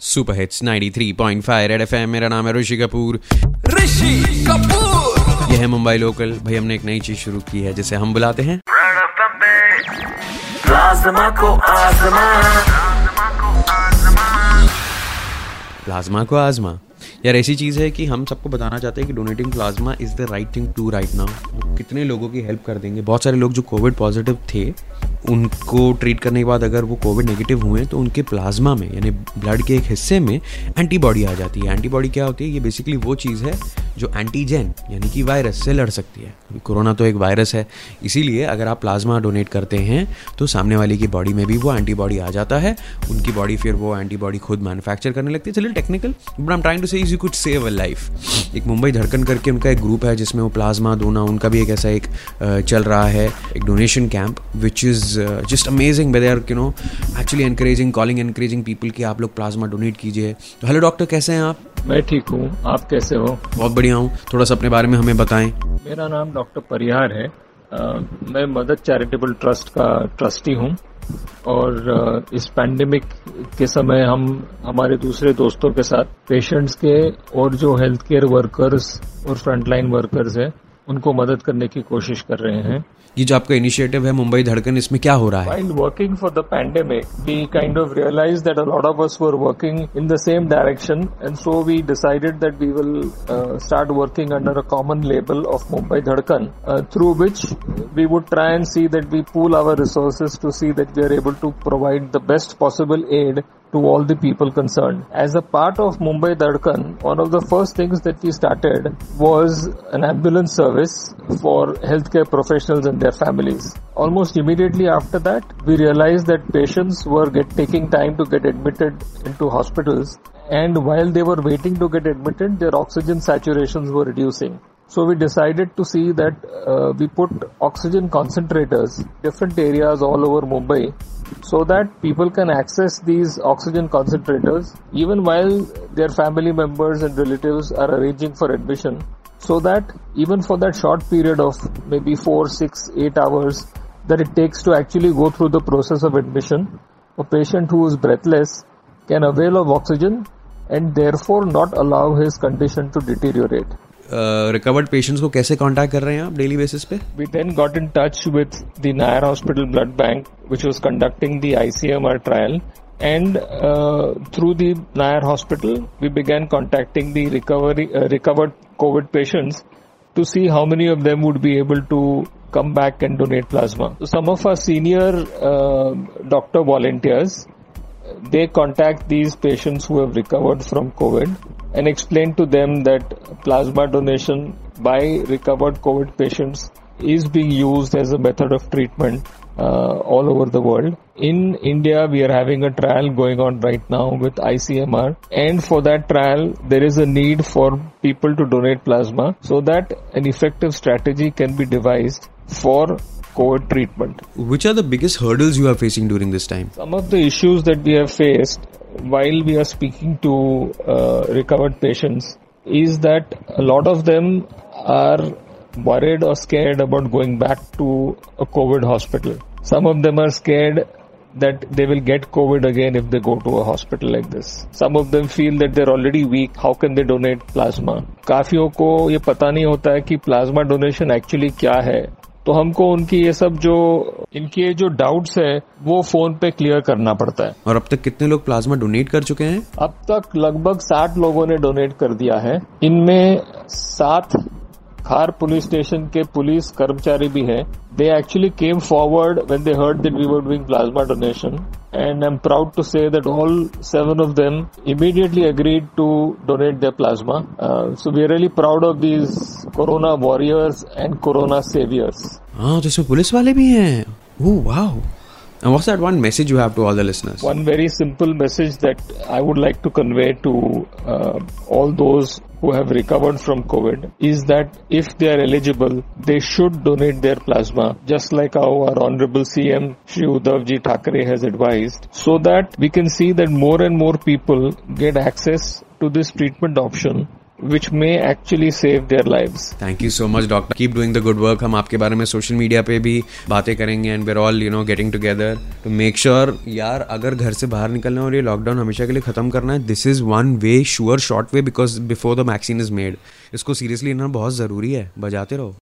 Super hits 93.5 red FM मेरा नाम है ऋषि कपूर। ऋषि कपूर! यह है मुंबई लोकल। भाई हमने एक नई चीज़ शुरू की है जिसे हम बुलाते हैं। प्लाज्मा को आजमा। प्लाज्मा को आजमा। यार ऐसी चीज़ है कि हम सबको बताना चाहते हैं कि donating plasma is the right thing to right now कितने लोगों की हेल्प कर देंगे। बहुत सारे लोग जो कोविड पॉजिटिव थे उनको ट्रीट करने के बाद अगर वो कोविड नेगेटिव हुए तो उनके प्लाज्मा में, यानी ब्लड के एक हिस्से में एंटीबॉडी आ जाती है। एंटीबॉडी क्या होती है? ये बेसिकली वो चीज़ है जो एंटीजन यानी कि वायरस से लड़ सकती है। कोरोना तो एक वायरस है। इसीलिए अगर आप प्लाज्मा डोनेट करते हैं तो सामने वाले की बॉडी में भी वो एंटीबॉडी आ जाता है। उनकी बॉडी फिर वो एंटीबॉडी खुद मैन्युफैक्चर करने लगती है। चलिए technical but am trying to say you could save a life एक मुंबई धड़कन करके उनका एक ग्रुप है जिसमें वो प्लाज्मा दोना उनका भी एक ऐसा एक चल रहा है। एक donation camp which is just amazing we are you know actually encouraging calling encouraging people कि आप लोग प्लाज्मा डोनेट कीजिए। तो हेलो डॉक्टर कैसे हैं आप? मैं ठीक हूँ। आप कैसे हो? बहुत बढ़िया हूँ। थोड़ा सा अपने बारे में हमें बताएँ। मेरा नाम डॉक्टर परिहार है। आ, मैं मदद चैरिटेबल ट्रस्ट का ट्रस्टी हूँ। और इस पैंडेमिक के समय हम हमारे दूसरे दोस्तों के साथ पेशेंट्स के और जो हेल्थ केयर वर्कर्स और फ्रंटलाइन वर्कर्स है उनको मदद करने की कोशिश कर रहे हैं। ये जो आपका इनिशिएटिव है मुंबई धड़कन, इसमें क्या हो रहा है? While working for the pandemic we kind of realize that a lot of us were working in the same direction and so we decided that we will start working under a common label of Mumbai Dhadkan through which we would try and see that we pool our resources to see that we are able to provide the best possible aid to all the people concerned. As a part of Mumbai Dhadkan, one of the first things that we started was an ambulance service for healthcare professionals and their families. Almost immediately after that, we realized that patients were get, taking time to get admitted into hospitals and while they were waiting to get admitted, their oxygen saturations were reducing. So we decided to see that uh, we put oxygen concentrators different areas all over Mumbai so that people can access these oxygen concentrators even while their family members and relatives are arranging for admission. So that even for that short period of maybe 4 6 8 hours that it takes to actually go through the process of admission a patient who is breathless can avail of oxygen and therefore not allow his condition to deteriorate Uh, recovered patients को कैसे contact कर रहे हैं आप daily basis पे? We then got in touch with the Nair hospital blood bank which was conducting the ICMR trial and through the Nair hospital we began contacting the recovery recovered covid patients to see how many of them would be able to come back and donate plasma some of our senior doctor volunteers they contact these patients who have recovered from COVID and explain to them that plasma donation by recovered COVID patients is being used as a method of treatment uh, all over the world. In India, we are having a trial going on right now with ICMR, and for that trial, there is a need for people to donate plasma so that an effective strategy can be devised for COVID treatment. Which are the biggest hurdles you are facing during this time? Some of the issues that we have faced while we are speaking to uh, recovered patients is that a lot of them are worried or scared about going back to a COVID hospital. Some of them are scared that they will get COVID again if they go to a hospital like this. Some of them feel that they're already weak. How can they donate plasma? काफियों को ये पता नहीं होता है कि plasma donation actually क्या है तो हमको उनकी ये सब जो इनके जो डाउट्स है वो फ़ोन पे क्लियर करना पड़ता है। और अब तक कितने लोग प्लाज्मा डोनेट कर चुके हैं? अब तक लगभग साठ लोगों ने डोनेट कर दिया है। इनमें सात खार पुलिस स्टेशन के पुलिस कर्मचारी भी हैं। They actually came forward when they heard that we were doing plasma donation and I'm proud to say that all seven of them immediately agreed to donate their plasma. Uh, so we're really proud of these corona warriors and corona saviors. हाँ तो इसमें police वाले भी हैं oh wow and what's that one message you have to all the listeners? One very simple message that I would like to convey to uh, all those who have recovered from COVID is that if they are eligible, they should donate their plasma, just like our Honorable CM Shri Uddhavji Thackeray has advised, so that we can see that more and more people get access to this treatment option which may actually save their lives. Thank you so much doctor keep doing the good work हम आपके बारे में social media पे भी बातें करेंगे and we're all you know getting together to make sure यार, अगर घर से बाहर निकलना और ये लॉकडाउन हमेशा के लिए खत्म करना है this is one way sure short way because before the vaccine is made इसको सीरियसली लेना बहुत ज़रूरी है. बजाते रहो.